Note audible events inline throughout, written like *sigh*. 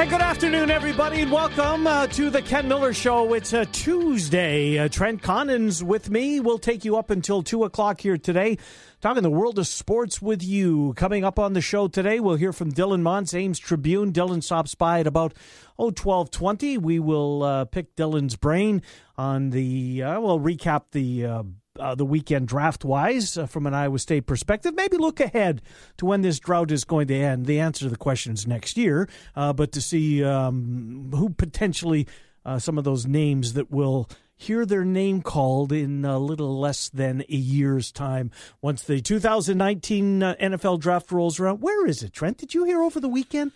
Hey, good afternoon, everybody, and welcome uh, to the Ken Miller Show. It's a Tuesday. Uh, Trent Condon's with me. We'll take you up until 2 o'clock here today, talking the world of sports with you. Coming up on the show today, we'll hear from Dylan Montz, Ames Tribune. Dylan stops by at about, oh, 1220. We will uh, pick Dylan's brain on the, uh, we'll recap the uh, the weekend draft wise uh, from an Iowa State perspective. Maybe look ahead to when this drought is going to end. The answer to the question is next year, uh, but to see um, who potentially uh, some of those names that will hear their name called in a little less than a year's time once the 2019 uh, NFL draft rolls around. Where is it, Trent? Did you hear over the weekend?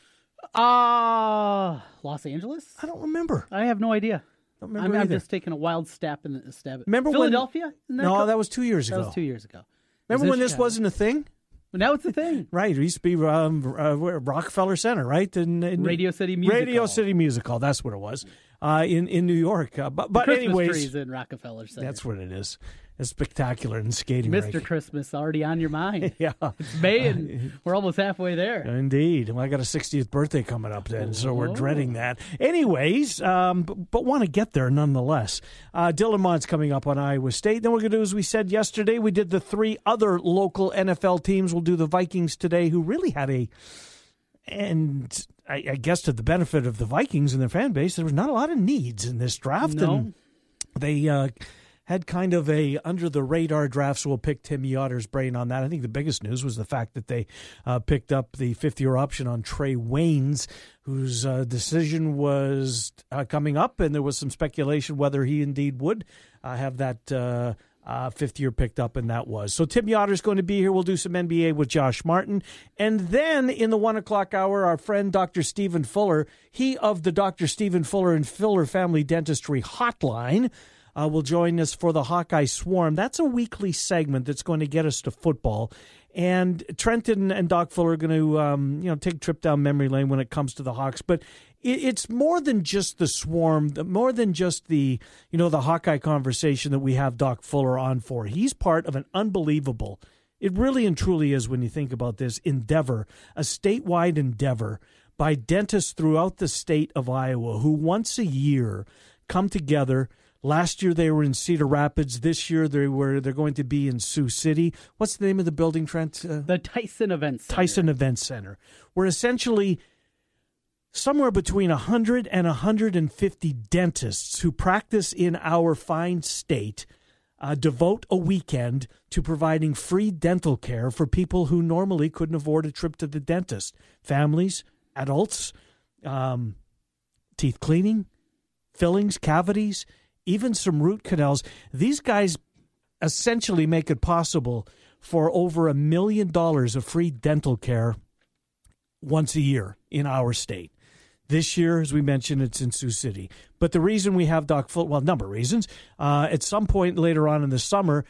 Uh Los Angeles? I don't remember. I have no idea. Don't I'm, I'm either. just taking a wild stab in the stab. at- Remember when- Philadelphia? Isn't no, co- that was two years that ago. was two years ago. Remember when this wasn't a thing? But now it's a thing. Right, it used to be um, uh, where- Rockefeller Center, right? In, in Radio City Music Radio Hall. City Music Hall. That's what it was uh, in in New York. Uh, but but Christmas anyways, trees in Rockefeller Center. that's what it is. It's spectacular in skating. Mr. rink. Christmas already on your mind. *laughs* Yeah, It's May and we're almost halfway there. indeed. Well, I got a 60th birthday coming up then, so we're Oh. dreading that. Anyways, um, but, but want to get there nonetheless. Uh, Dylan Montz coming up on Iowa State. Then we're going to do as we said yesterday. We did the three other local NFL teams. We'll do the Vikings today, who really had a and I, I guess to the benefit of the Vikings and their fan base, there was not a lot of needs in this draft, No. and they uh, had kind of a under the radar draft. So we'll pick Tim Yotter's brain on that. I think the biggest news was the fact that they uh, picked up the fifth year option on Trae Waynes, whose uh, decision was uh, coming up, and there was some speculation whether he indeed would uh, have that. Uh, uh, fifth year picked up, and that was. So Tim Yotter's going to be here. We'll do some NBA with Josh Martin. And then in the one o'clock hour, our friend Dr. Stephen Fuller, he of the Dr. Stephen Fuller and Fuller Family Dentistry Hotline, uh, will join us for the Hawkeye Swarm. That's a weekly segment that's going to get us to football. And Trenton and Doc Fuller are going to, um, you know, take a trip down memory lane when it comes to the Hawks. But it's more than just the swarm, more than just the, you know, the Hawkeye conversation that we have Doc Fuller on for. He's part of an unbelievable. It really and truly is when you think about this endeavor, a statewide endeavor by dentists throughout the state of Iowa who once a year come together. Last year they were in Cedar Rapids. This year they were they're going to be in Sioux City. What's the name of the building, Trent? Uh, The Tyson Events. Center. Tyson Event Center, where essentially somewhere between 100 and 150 dentists who practice in our fine state uh, devote a weekend to providing free dental care for people who normally couldn't afford a trip to the dentist. Families, adults, um, teeth cleaning, fillings, cavities, even some root canals. These guys essentially make it possible for over a million dollars of free dental care once a year in our state. This year, as we mentioned, it's in Sioux City. But the reason we have Doc Full, well, number of reasons. Uh, at some point later on in the summer,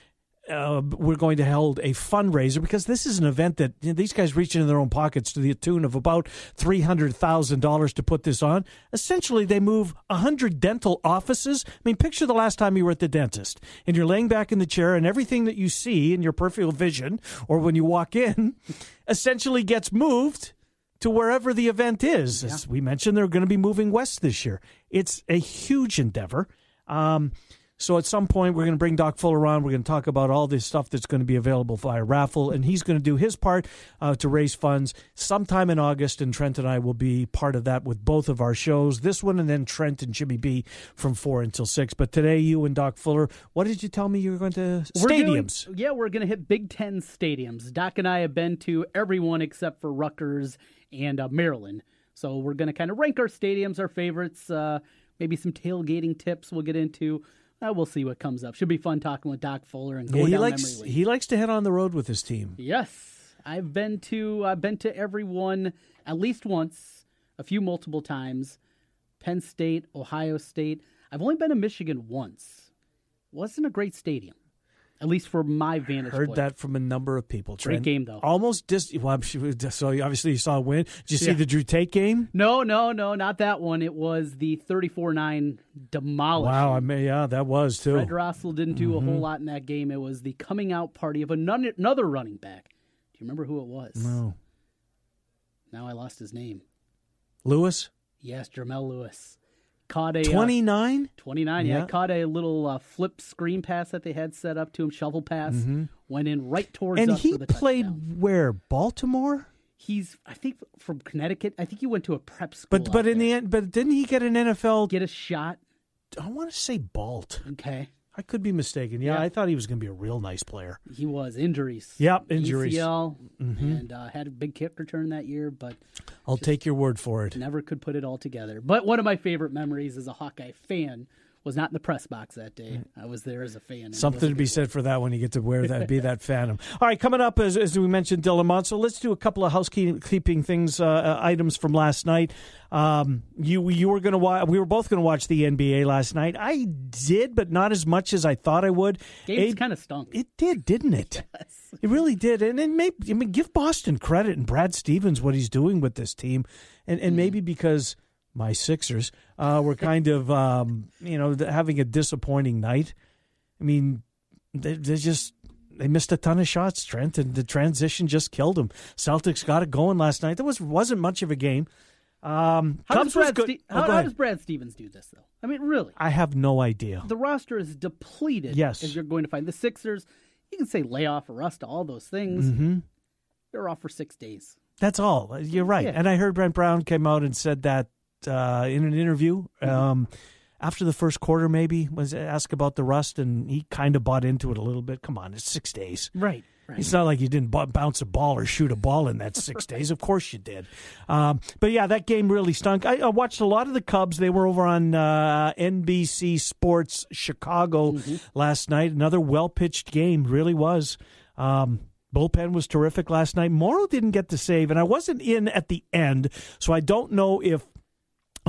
uh, we're going to hold a fundraiser because this is an event that you know, these guys reach into their own pockets to the tune of about three hundred thousand dollars to put this on. Essentially, they move hundred dental offices. I mean, picture the last time you were at the dentist and you're laying back in the chair, and everything that you see in your peripheral vision or when you walk in, *laughs* essentially gets moved to wherever the event is. As we mentioned, they're going to be moving west this year. It's a huge endeavor. Um, so at some point, we're going to bring Doc Fuller on. We're going to talk about all this stuff that's going to be available via raffle, and he's going to do his part uh, to raise funds sometime in August. And Trent and I will be part of that with both of our shows, this one and then Trent and Jimmy B from four until six. But today, you and Doc Fuller, what did you tell me you were going to We're doing- stadiums? yeah, we're going to hit Big Ten stadiums. Doc and I have been to everyone except for Rutgers and uh, Maryland. So we're going to kind of rank our stadiums, our favorites, uh, maybe some tailgating tips we'll get into. Uh, we'll see what comes up. Should be fun talking with Doc Fuller and Yeah, going he down likes memory lane. he likes to head on the road with his team. Yes, I've been to I've been to everyone at least once, a few multiple times. Penn State, Ohio State. I've only been to Michigan once. Wasn't a great stadium. At least for my vantage Heard point. that from a number of people. Great game, though. Almost dis. Well, so obviously you saw a win. Did you see the Drew Tate game? No, no, no, not that one. It was the 34-9 demolish. Wow, I mean, yeah, that was too. Fred Russell didn't do a Mm-hmm. whole lot in that game. It was the coming out party of another, another running back. Do you remember who it was? No. Now I lost his name. Lewis, Yes, Jermelle Lewis. Caught a uh, twenty nine. yeah. Yeah. Caught a little uh, flip screen pass that they had set up to him, shovel pass. Went in right towards Mm-hmm. and he played touchdown. where Baltimore. He's, I think, from Connecticut. I think he went to a prep school. But but in there. the end, but didn't he get an NFL? get a shot. I want to say Balt. Okay, I could be mistaken. Yeah, Yeah. I thought he was going to be a real nice player. he was injuries. Yep, injuries. ACL, and uh, had a big kick return that year, but I'll take your word for it. never could put it all together. But one of my favorite memories as a Hawkeye fan was not in the press box that day. I was there as a fan. it Something to be said for that when you get to wear that, be *laughs* that phantom. All right, coming up as, as we mentioned, Dylan Mont. So let's do a couple of housekeeping things, uh, uh, items from last night. Um, you you were going to watch. We were both going to watch the NBA last night. I did, but not as much as I thought I would. Games It- kind of stunk. It did, didn't it? *laughs* It really did, and and maybe I mean give Boston credit and Brad Stevens what he's doing with this team, and and maybe because my Sixers uh, were kind of um, you know having a disappointing night. I mean, they they just they missed a ton of shots, Trent, and the transition just killed them. Celtics got it going last night. There was wasn't much of a game. Um, how, Cubs does Brad good. Ste- Oh, how, does Brad Stevens do this, though? I mean, really, I have no idea. the roster is depleted. Yes. as you're going to find the Sixers. You can say layoff or rust, all those things. hmm They're off for six days. That's all. You're right. Yeah. And I heard Brett Brown came out and said that uh, in an interview Mm-hmm. um, after the first quarter, maybe was asked about the rust, and he kind of bought into it a little bit. Come on, it's six days. Right, right. It's not like you didn't b- bounce a ball or shoot a ball in that six *laughs* days. Of course you did. Um, but yeah, that game really stunk. I, I watched a lot of the Cubs. They were over on uh, NBC Sports Chicago Mm-hmm. last night. Another well pitched game, really was. Um, bullpen was terrific last night. Morrow didn't get the save, and I wasn't in at the end, so I don't know if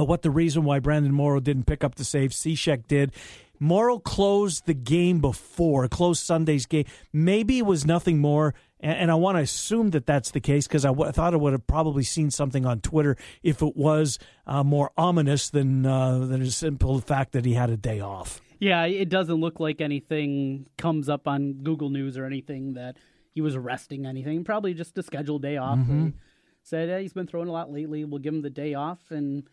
what the reason why Brandon Morrow didn't pick up the save. Cishek did. Morrow closed the game before, closed Sunday's game. Maybe it was nothing more, and, and I want to assume that that's the case because I w- thought I would have probably seen something on Twitter if it was uh, more ominous than uh, than a simple fact that he had a day off. Yeah, it doesn't look like anything comes up on Google News or anything that he was arresting anything. Probably just a scheduled day off. Mm-hmm. They said "Hey, he's been throwing a lot lately. We'll give him the day off. And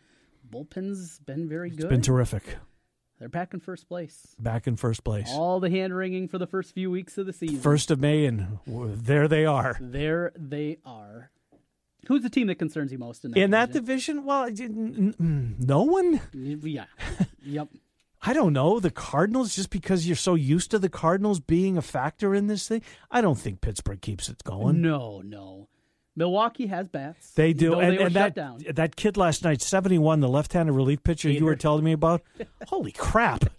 bullpen's been very good. It's been terrific. They're back in first place. Back in first place, All the hand wringing for the first few weeks of the season. first of May, and there they are. There they are. Who's the team that concerns you most in that In that division? division, well, I didn't- no one. yeah. *laughs* yep. I don't know the Cardinals just because you're so used to the Cardinals being a factor in this thing. I don't think Pittsburgh keeps it going. No, no. Milwaukee has bats. They do, and, they were and that down. that kid last night, seventy one, the left handed relief pitcher you were telling me about. *laughs* Holy crap! *laughs*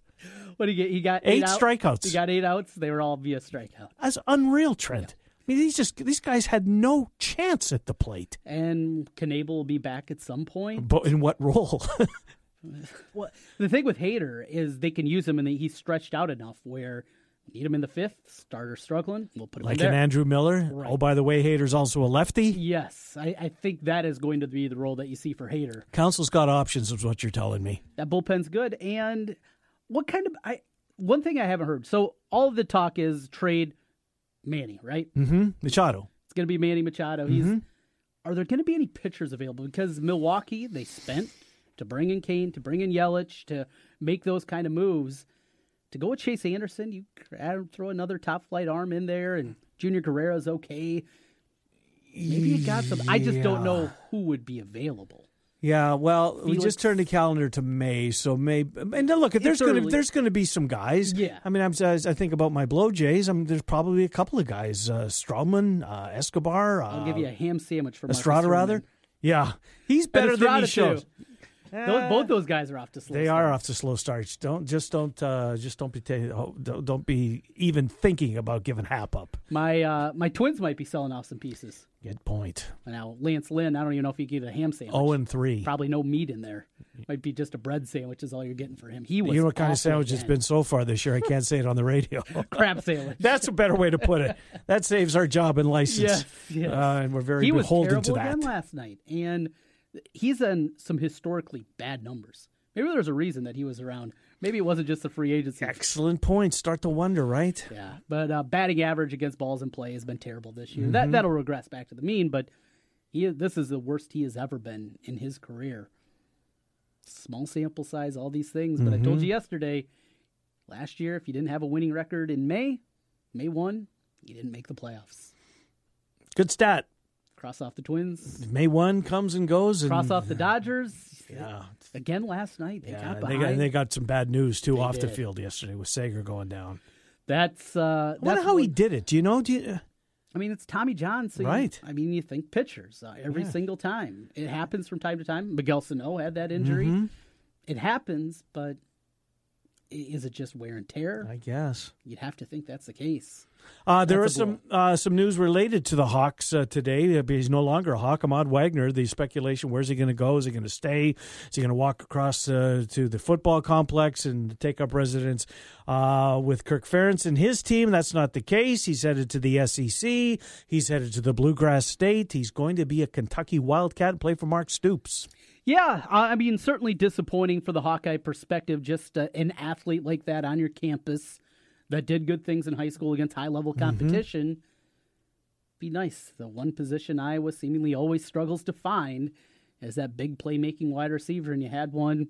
What did he get? He got Eight out- strikeouts. He got eight outs. They were all via strikeout. That's unreal, Trent. I mean, these just these guys had no chance at the plate. And Knebel will be back at some point. But in what role? *laughs* Well, the thing with Hader is they can use him and he's stretched out enough where need him in the fifth, starter struggling, we'll put him like an. Andrew Miller. Right. Oh, by the way, Hader's also a lefty. Yes, I, I think that is going to be the role that you see for Hader. Counsell's got options, is what you're telling me. That bullpen's good. And what kind of I one thing I haven't heard. So all of the talk is trade Manny, right? Mm-hmm. Machado. It's going to be Manny Machado. He's. Mm-hmm. Are there going to be any pitchers available? Because Milwaukee, they spent to bring in Cain, to bring in Yelich, to make those kind of moves. To go with Chase Anderson, you add- throw another top flight arm in there, and Junior Guerra's okay. Maybe you got some. I just don't know who would be available. Yeah, well, we just turned the calendar to May, so May. And look, if there's going to there's going to be some guys. Yeah. I mean, I'm, I think about my Blue Jays. I mean, there's probably a couple of guys: uh, Stroman, uh, Escobar, uh, I'll give you a ham sandwich for Estrada. Rather, yeah, he's better than he shows. too. Those, both those guys are off to slow. They are off to slow starts. Don't just don't uh, just don't be oh, don't, don't be even thinking about giving Happ up. My uh, my twins might be selling off some pieces. Good point. Now Lance Lynn, I don't even know if he get a ham sandwich. Oh and three. Probably no meat in there. might be just a bread sandwich is all you're getting for him. He was You know what kind of sandwich it's again. been so far this year? I can't say it on the radio. *laughs* crab sandwich. That's a better way to put it. That saves our job and license. Yes, yes. Uh, and we're very he was beholden terrible to that. again last night, and he's in some historically bad numbers. Maybe there's a reason that he was around. Maybe it wasn't just the free agency. Excellent point. Start to wonder, right? Yeah, but uh, batting average against balls in play has been terrible this year. Mm-hmm. That that'll regress back to the mean, but he this is the worst he has ever been in his career. Small sample size, all these things, but I told Mm-hmm. you yesterday. Last year, if you didn't have a winning record in May, May one, you didn't make the playoffs. Good stat. Cross off the Twins, May one comes and goes. And, cross off the Dodgers. Yeah, Again last night, they yeah. got behind. They got they got some bad news too off the field yesterday with Seager going down. that's uh, I wonder that's how he did it. Do you know? Do you, I mean, it's Tommy John. So you- Right. I mean, you think pitchers uh, every Yeah. single time. It happens from time to time. Miguel Sano had that injury. Mhm. It happens, but is it just wear and tear? I guess. You'd have to think that's the case. Uh, there That's is some uh, some news related to the Hawks uh, today. Uh, He's no longer a Hawk. Ahmad Wagner. The speculation: Where's he going to go? Is he going to stay? Is he going to walk across uh, to the football complex and take up residence uh, with Kirk Ferentz and his team? That's not the case. He's headed to the SEC. He's headed to the Bluegrass State. He's going to be a Kentucky Wildcat and play for Mark Stoops. Yeah, I mean, certainly disappointing for the Hawkeye perspective. Just uh, an athlete like that on your campus that did good things in high school against high level competition. Be nice. The one position Iowa seemingly always struggles to find is that big playmaking wide receiver, and you had one,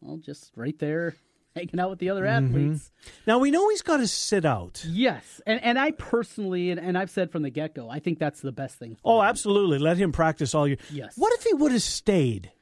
well, just right there *laughs* hanging out with the other athletes. Now we know he's got to sit out. Yes, and and I personally, and, and I've said from the get go, I think that's the best thing. Oh, him. absolutely. Let him practice all year. Yes. What if he would have stayed?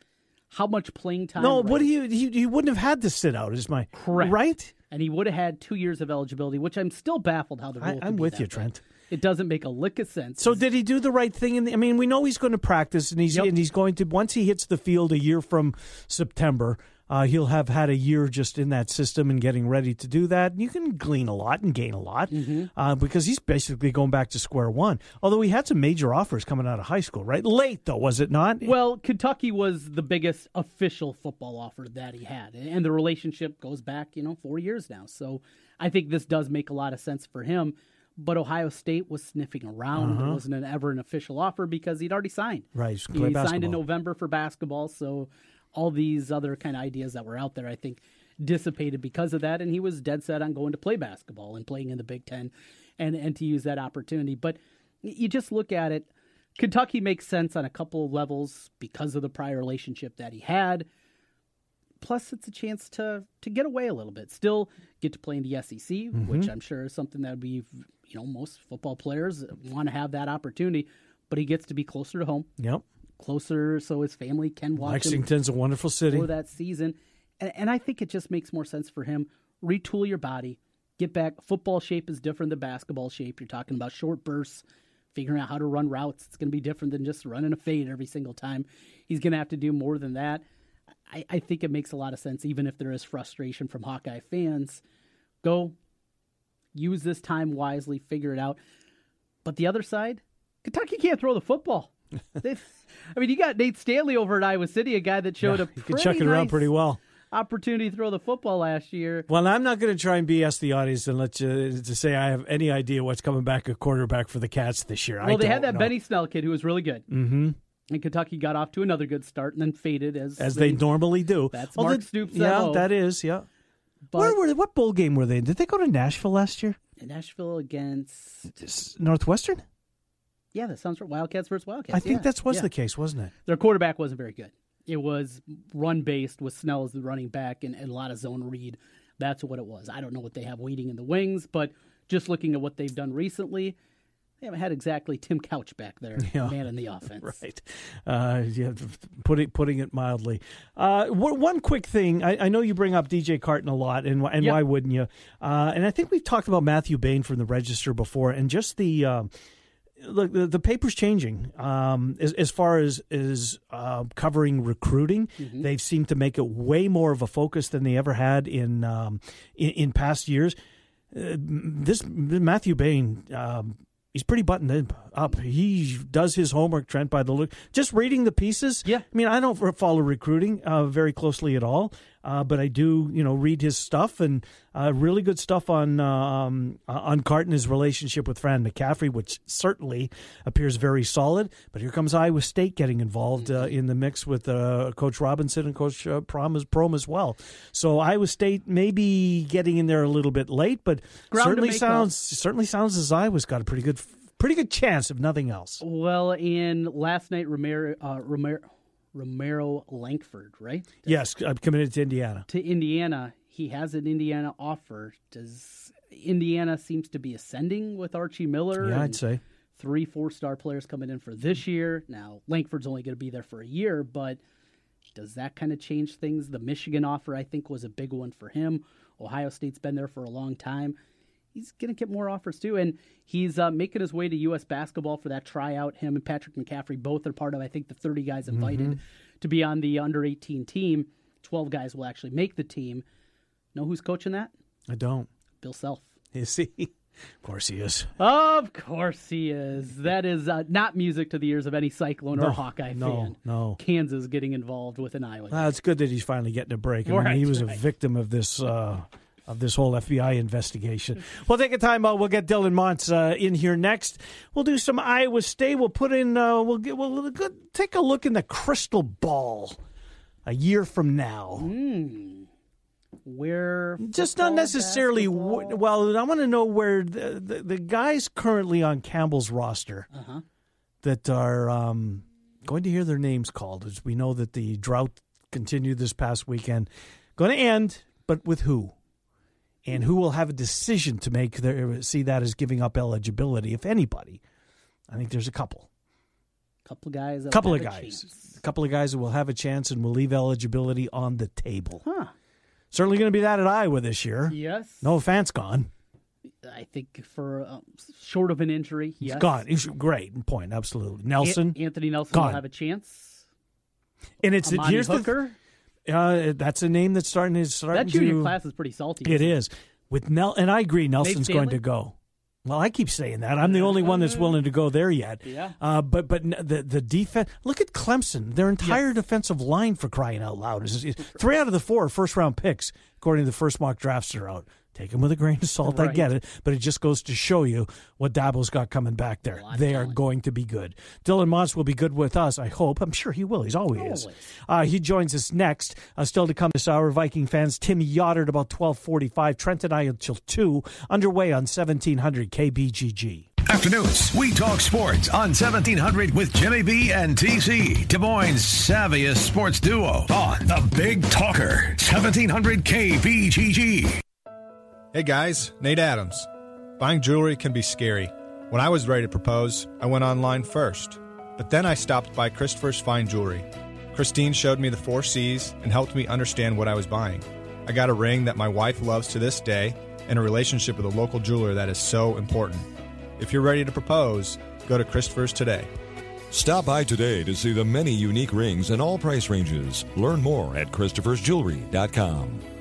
How much playing time? No, right? what do you? He, he wouldn't have had to sit out. Is my Correct. right? and he would have had two years of eligibility, which I'm still baffled how the rule. I, I'm be with you, way. Trent. It doesn't make a lick of sense. So did he do the right thing? In the, I mean, we know he's going to practice, and he's Yep. and he's going to once he hits the field a year from September. Uh, he'll have had a year just in that system and getting ready to do that. You can glean a lot and gain a lot Mm-hmm. uh, because he's basically going back to square one. Although he had some major offers coming out of high school, right? Late though, was it not? well, Kentucky was the biggest official football offer that he had, and the relationship goes back, you know, four years now. So I think this does make a lot of sense for him. But Ohio State was sniffing around. There wasn't an, ever an official offer because he'd already signed. Uh-huh. Right, He signed in. November for basketball. So all these other kind of ideas that were out there, I think, dissipated because of that. And he was dead set on going to play basketball and playing in the Big Ten and, and to use that opportunity. But you just look at it. Kentucky makes sense on a couple of levels because of the prior relationship that he had. Plus, it's a chance to to get away a little bit. Still get to play in the SEC, mm-hmm. which I'm sure is something that we, you know, most football players want to have that opportunity. But he gets to be closer to home, Yep. Closer, so his family can watch Lexington's a wonderful city. for that season. And, and I think it just makes more sense for him. Retool your body, get back. Football shape is different than basketball shape. You're talking about short bursts, figuring out how to run routes. It's going to be different than just running a fade every single time. He's going to have to do more than that. I, I think it makes a lot of sense, even if there is frustration from Hawkeye fans. Go use this time wisely, figure it out. But the other side, Kentucky can't throw the football. *laughs* I mean, you got Nate Stanley over at Iowa City, a guy that showed Yeah, a pretty could chuck it around nice pretty well. opportunity to throw the football last year. Well, I'm not going to try and BS the audience and let you to say I have any idea what's coming back at quarterback for the Cats this year. I Well, they had that know. Benny Snell kid who was really good, Mm-hmm. and Kentucky got off to another good start and then faded as as they normally do. That's Well, Mark the- Stoops' Yeah, that is. Yeah. But Where were they? What bowl game were they in? Did they go to Nashville last year? Nashville against Northwestern? Yeah, that sounds right. Wildcats versus Wildcats. I think yeah, that was yeah. the case, wasn't it? Their quarterback wasn't very good. It was run based with Snell as the running back and, and a lot of zone read. That's what it was. I don't know what they have waiting in the wings, but just looking at what they've done recently, they haven't had exactly Tim Couch back there, *laughs* Yeah. man in the offense. Right. Uh, yeah, putting putting it mildly. Uh, one one quick thing. I, I know you bring up DJ Carton a lot, and and Yep. why wouldn't you? Uh, and I think we've talked about Matthew Bain from the Register before, and just the. Um, Look, the, the paper's changing um, as, as far as is uh, covering recruiting. They've seemed to make it way more of a focus than they ever had in um, in, in past years. Uh, this Matthew Bain um, he's pretty buttoned up. He does his homework, Trent, by the look. Just reading the pieces. Yeah. I mean, I don't follow recruiting uh, very closely at all, uh, but I do, you know, read his stuff and uh, really good stuff on um, uh, on Carton, his relationship with Fran McCaffery, which certainly appears very solid. But here comes Iowa State getting involved uh, in the mix with uh, Coach Robinson and Coach uh, Prohm as, Prohm as well. So Iowa State maybe getting in there a little bit late, but Ground certainly sounds certainly sounds as Iowa's got a pretty good pretty good chance if nothing else. Well, in last night, Romero, uh, Romero, Romero Langford, right? Yes, I'm committed to Indiana. To Indiana. He has an Indiana offer. Does Indiana seems to be ascending with Archie Miller? Yeah, I'd say. Three four star players coming in for this year. Now, Langford's only going to be there for a year, but does that kind of change things? The Michigan offer, I think, was a big one for him. Ohio State's been there for a long time. He's going to get more offers too, and he's uh, making his way to U.S. basketball for that tryout. Him and Patrick McCaffery both are part of, I think, the 30 guys invited Mm-hmm. to be on the under 18 team. 12 guys will actually make the team. Know who's coaching that? I don't. Bill Self. Is he? *laughs* Of course he is. Of course he is. That is uh, not music to the ears of any Cyclone or Hawkeye no, fan. no. Kansas getting involved with an island. It's good that he's finally getting a break. I mean, Right, he was a victim of this uh, of this whole FBI investigation. We'll take a time out. We'll get Dylan Montz uh, in here next. We'll do some Iowa State. We'll put in. Uh, we'll get. We'll take a look in the crystal ball. A year from now, Where just not necessarily. W- well, I want to know where the, the the guys currently on Campbell's roster Uh-huh. that are um, going to hear their names called. As we know that the drought continued this past weekend, going to end, but with who? And who will have a decision to make their see that as giving up eligibility, if anybody? I think there's a couple, couple of guys. couple of guys, a couple of guys that will have a chance and will leave eligibility on the table. Huh. Certainly going to be that at Iowa this year. Yes. No offense, gone. I think for um, short of an injury, yes. gone. Great point. Absolutely, An- Nelson. Anthony Nelson gone. will have a chance. and it's Amani here's Hooker. the uh, that's a name that's starting to. that junior to class is pretty salty. It is with Nel, and I agree. Nelson's going to go. Well, I keep saying that. I'm the only one that's willing to go there yet. Yeah. Uh, but but the the defense. Look at Clemson. Their entire defensive line for crying out loud is, is *laughs* three out of the four are first round picks according to the first mock drafts that are out. Take them with a grain of *laughs* salt. I get it, but it just goes to show you what Dabo's got coming back there. lot of They are talent. going to be good. Dylan Montz will be good with us. I hope. I'm sure he will. He's always. Always. Uh, he joins us next. Uh, still to come this hour, Viking fans. Tim Yotter about 1245. Trent and I until 2. Underway on 1700 KBGG. Afternoons, we talk sports on 1700 with Jimmy B and TC, Des Moines' savviest sports duo on the Big Talker, 1700 KBGG. Hey guys, Nate Adams. Buying jewelry can be scary. When I was ready to propose, I went online first. But then I stopped by Christopher's Fine Jewelry. Christine showed me the four C's and helped me understand what I was buying. I got a ring that my wife loves to this day and a relationship with a local jeweler that is so important. If you're ready to propose, go to Christopher's today. Stop by today to see the many unique rings in all price ranges. Learn more at Christopher'sJewelry.com.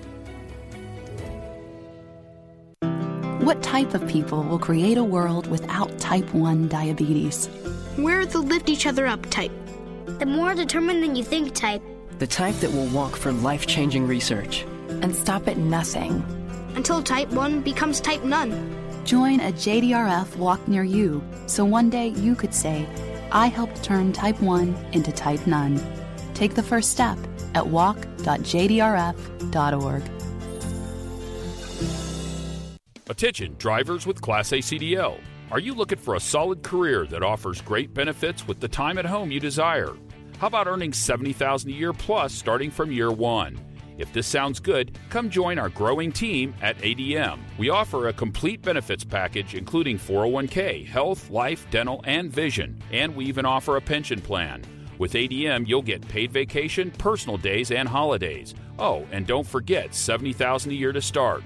What type of people will create a world without type 1 diabetes? We're the lift each other up type. The more determined than you think type. The type that will walk for life changing research. And stop at nothing. Until type 1 becomes type none. Join a JDRF walk near you so one day you could say, I helped turn type 1 into type none. Take the first step at walk.jdrf.org. Attention, drivers with Class A CDL. Are you looking for a solid career that offers great benefits with the time at home you desire? How about earning $70,000 a year plus starting from year one? If this sounds good, come join our growing team at ADM. We offer a complete benefits package including 401k, health, life, dental, and vision, and we even offer a pension plan. With ADM, you'll get paid vacation, personal days, and holidays. Oh, and don't forget 70,000 a year to start.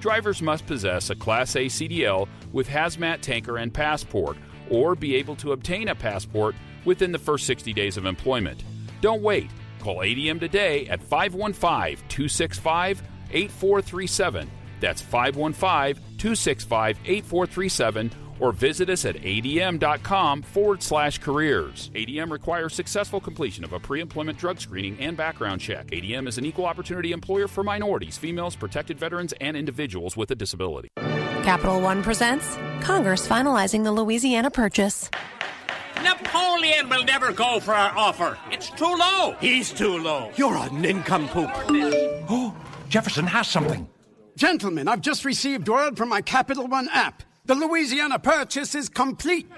Drivers must possess a Class A CDL with hazmat tanker and passport, or be able to obtain a passport within the first 60 days of employment. Don't wait. Call ADM today at 515 265 8437. That's 515 265 8437, or visit us at adm.com forward slash careers. ADM requires successful completion of a pre employment drug screening and background check. ADM is an equal opportunity employer for minorities, females, protected veterans, and individuals with a disability. Capital One presents Congress finalizing the Louisiana Purchase. Napoleon will never go for our offer. It's too low. He's too low. You're a nincompoop. Oh, *gasps* Jefferson has something. Gentlemen, I've just received word from my Capital One app. The Louisiana purchase is complete.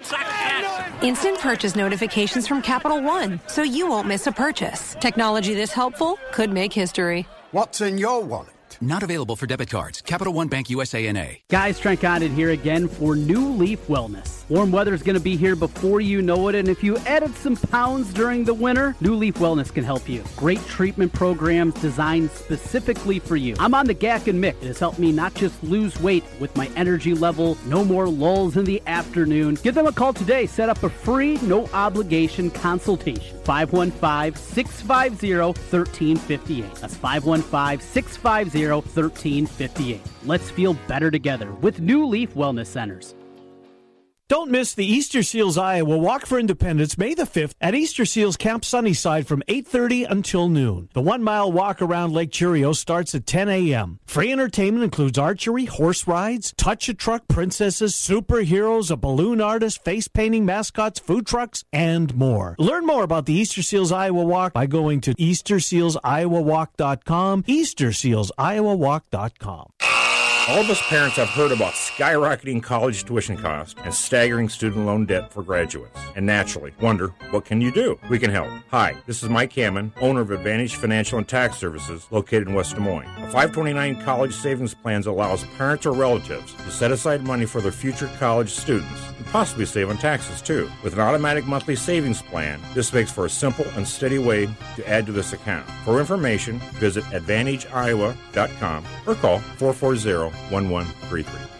Instant purchase notifications from Capital One, so you won't miss a purchase. Technology this helpful could make history. What's in your wallet? Not available for debit cards. Capital One Bank USA NA. Guys, Trent Condon here again for New Leaf Wellness. Warm weather is going to be here before you know it, and if you added some pounds during the winter, New Leaf Wellness can help you. Great treatment programs designed specifically for you. I'm on the GAC and Mick. It has helped me not just lose weight with my energy level, no more lulls in the afternoon. Give them a call today. Set up a free, no obligation consultation. 515 650 1358. That's 515 650 1358. Let's feel better together with New Leaf Wellness Centers. Don't miss the Easter Seals Iowa Walk for Independence May the 5th at Easter Seals Camp Sunnyside from 8:30 until noon. The 1-mile walk around Lake Cheerio starts at 10 a.m. Free entertainment includes archery, horse rides, touch a truck, princesses, superheroes, a balloon artist, face painting, mascots, food trucks, and more. Learn more about the Easter Seals Iowa Walk by going to eastersealsiowawalk.com, eastersealsiowawalk.com. All of us parents have heard about skyrocketing college tuition costs and staggering student loan debt for graduates. And naturally, wonder, what can you do? We can help. Hi, this is Mike Hammond, owner of Advantage Financial and Tax Services located in West Des Moines. A 529 college savings plans allows parents or relatives to set aside money for their future college students possibly save on taxes too. With an automatic monthly savings plan, this makes for a simple and steady way to add to this account. For information, visit AdvantageIowa.com or call 440 1133.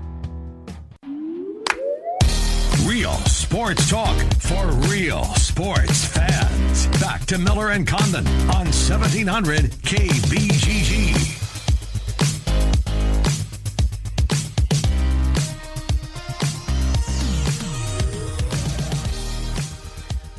sports talk for real sports fans. Back to Miller and Condon on 1700 KBGG.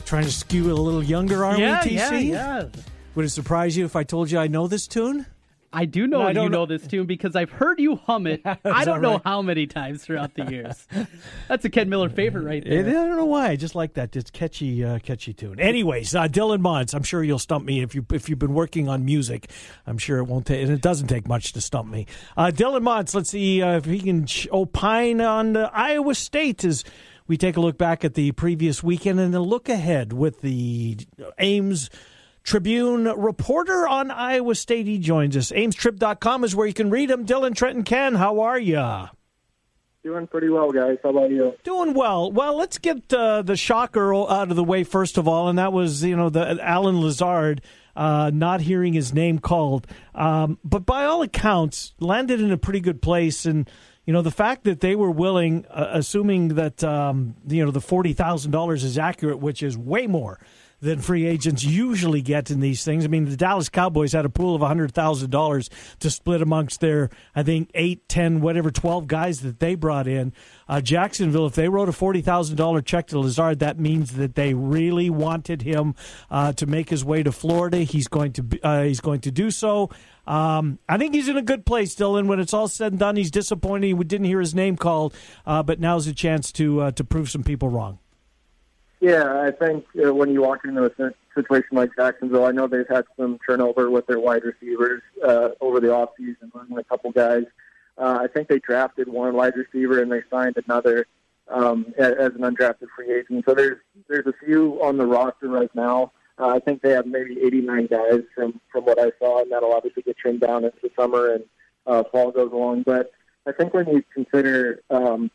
Trying to skew it a little younger, are yeah, we, TC? Yeah, yeah. Would it surprise you if I told you I know this tune? I do know No, I you know know- this tune because I've heard you hum it. *laughs* I don't know right? how many times throughout the years. *laughs* That's a Ken Miller favorite right there. I don't know why. I just like that. It's catchy, uh, catchy tune. Anyways, uh, Dylan Montz. I'm sure you'll stump me if you if you've been working on music. I'm sure it won't take. And it doesn't take much to stump me. Uh, Dylan Montz. Let's see uh, if he can opine on uh, Iowa State as we take a look back at the previous weekend and a look ahead with the Ames. Tribune reporter on Iowa State. He joins us. AmesTrib.com is where you can read him. Dylan Trenton Ken, how are you? Doing pretty well, guys. How about you? Doing well. Well, let's get uh, the shocker out of the way first of all, and that was you know the Allen Lazard uh, not hearing his name called, um, but by all accounts landed in a pretty good place and. You know the fact that they were willing, uh, assuming that um, you know the forty thousand dollars is accurate, which is way more than free agents usually get in these things. I mean, the Dallas Cowboys had a pool of $100,000 to split amongst their, I think, 8, 10, whatever, 12 guys that they brought in. Uh, Jacksonville, if they wrote a $40,000 check to Lazard, that means that they really wanted him uh, to make his way to Florida. He's going to, be- uh, he's going to do so. Um, I think he's in a good place, Dylan. When it's all said and done, he's disappointed we didn't hear his name called, uh, but now's a chance to uh, to prove some people wrong. Yeah, I think uh, when you walk into a situation like Jacksonville, I know they've had some turnover with their wide receivers uh, over the offseason, losing a couple guys. Uh, I think they drafted one wide receiver and they signed another um, as, as an undrafted free agent. So there's there's a few on the roster right now. Uh, I think they have maybe 89 guys from from what I saw, and that'll obviously get trimmed down as the summer and uh, fall goes along. But I think when you consider um,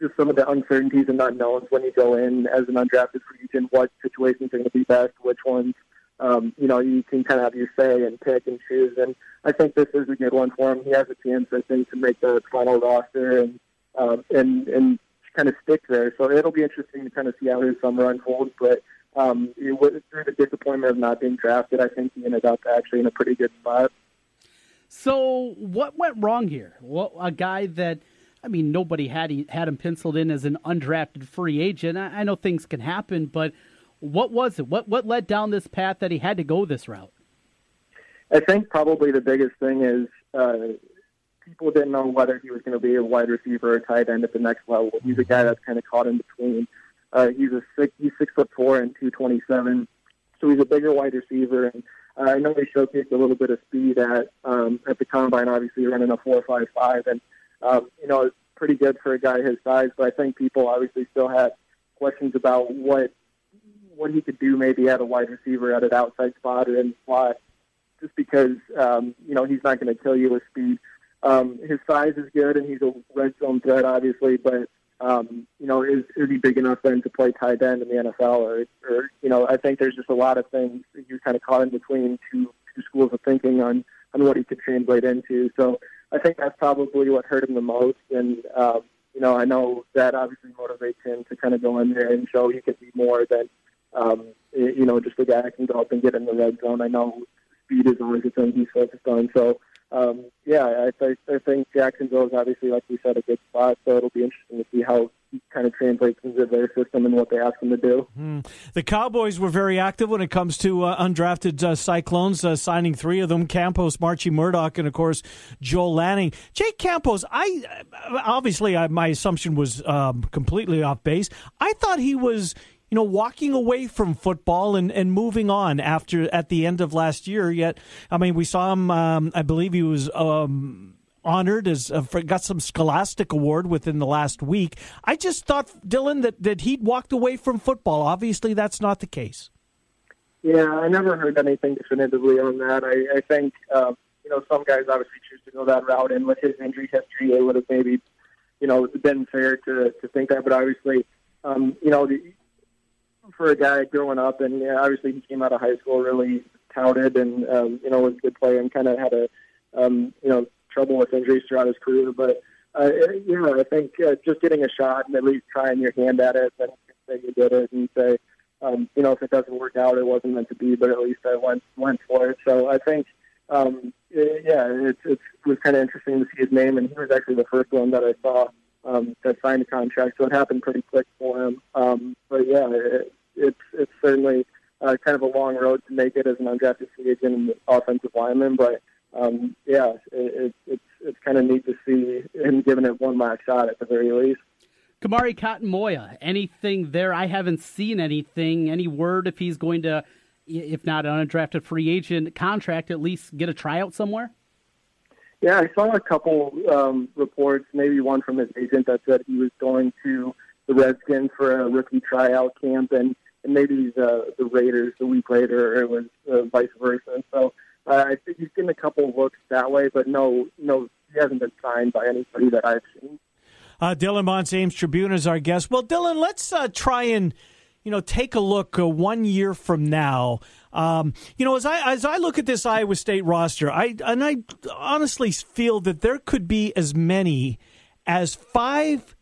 just some of the uncertainties and unknowns when you go in as an undrafted free agent, what situations are going to be best, which ones, um, you know, you can kind of have your say and pick and choose. And I think this is a good one for him. He has a chance, I think, to make the final roster and um, and and kind of stick there. So it'll be interesting to kind of see how his summer unfolds. But um, through the disappointment of not being drafted, I think he ended up actually in a pretty good spot. So what went wrong here? What a guy that I mean, nobody had he, had him penciled in as an undrafted free agent. I, I know things can happen, but what was it? What what led down this path that he had to go this route? I think probably the biggest thing is uh, people didn't know whether he was going to be a wide receiver or tight end at the next level. He's a guy that's kind of caught in between. Uh, he's a six, he's six foot four and two twenty seven, so he's a bigger wide receiver. And uh, I know he showcased a little bit of speed at um, at the combine, obviously running a four five five, and um, you know, it's pretty good for a guy his size. But I think people obviously still had questions about what what he could do maybe at a wide receiver at an outside spot or in slot, just because um, you know he's not going to kill you with speed. Um, his size is good, and he's a red zone threat, obviously. But um, you know, is is he big enough then to play tight end in the NFL? Or, or you know, I think there's just a lot of things you're kind of caught in between two two schools of thinking on on what he could translate into. So I think that's probably what hurt him the most. And, um, you know, I know that obviously motivates him to kind of go in there and show he could be more than, um, you know, just a guy that can go up and get in the red zone. I know speed is always a thing he's focused on. So, um, yeah, I, th- I think Jacksonville is obviously, like we said, a good spot. So it'll be interesting to see how kind of translates into their system and what they ask them to do. Mm. The Cowboys were very active when it comes to uh, undrafted uh, Cyclones, uh, signing three of them: Campos, Marchie Murdock, and of course Joel Lanning. Jake Campos, I obviously I, my assumption was um, completely off base. I thought he was you know, walking away from football and, and moving on after at the end of last year. Yet, I mean, we saw him. Um, I believe he was um, honored as uh, got some Scholastic Award within the last week. I just thought Dylan that that he'd walked away from football. Obviously, that's not the case. Yeah, I never heard anything definitively on that. I, I think um, you know some guys obviously choose to go that route, and with his injury history, it would have maybe you know been fair to to think that. But obviously, um, you know, the, for a guy growing up, and yeah, obviously he came out of high school really touted, and um, you know was a good player, and kind of had a um, you know trouble with injuries throughout his career. But uh, you know, I think uh, just getting a shot and at least trying your hand at it, and say you did it, and say, um, you know, if it doesn't work out, it wasn't meant to be. But at least I went went for it. So I think, um, yeah, it's it was kind of interesting to see his name, and he was actually the first one that I saw um, that signed a contract. So it happened pretty quick for him. Um, but yeah, it, it's it's certainly. Uh, kind of a long road to make it as an undrafted free agent and offensive lineman, but um, yeah, it, it, it's it's kind of neat to see him giving it one last shot at the very least. Kamari Cotton Moya, anything there? I haven't seen anything. Any word if he's going to, if not an undrafted free agent contract, at least get a tryout somewhere? Yeah, I saw a couple um, reports, maybe one from his agent that said he was going to the Redskins for a rookie tryout camp, and, and maybe the the Raiders the week later, or it was uh, vice versa. So uh, he's getting a couple looks that way, but no, no, he hasn't been signed by anybody that I've seen. Uh, Dylan Montz, Ames Tribune is our guest. Well, Dylan, let's uh, try and you know take a look uh, one year from now. Um, you know, as I as I look at this Iowa State roster, I and I honestly feel that there could be as many as five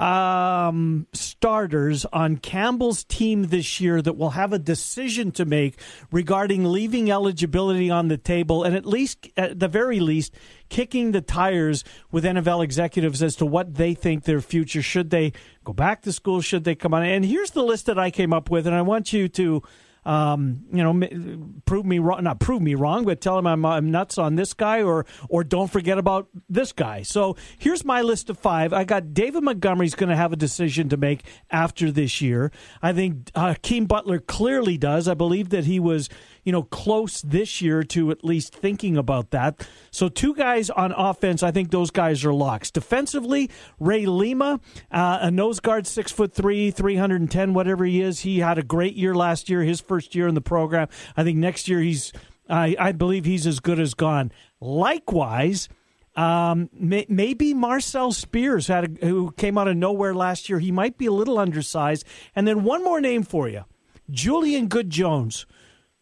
um, starters on Campbell's team this year that will have a decision to make regarding leaving eligibility on the table and at least, at the very least, kicking the tires with NFL executives as to what they think their future should they go back to school, should they come on. And here's the list that I came up with, and I want you to um, you know, prove me wrong, not prove me wrong, but tell him I'm, I'm nuts on this guy, or or don't forget about this guy. So here's my list of five. I got David Montgomery's going to have a decision to make after this year. I think uh, Keem Butler clearly does. I believe that he was you know, close this year to at least thinking about that. So two guys on offense, I think those guys are locks. Defensively, Ray Lima, uh, a nose guard, six foot three, three hundred and ten, whatever he is. He had a great year last year, his first year in the program. I think next year he's, I, I believe he's as good as gone. Likewise. Um, may, maybe Marcel Spears had a, who came out of nowhere last year. He might be a little undersized. And then one more name for you, Julian Good Jones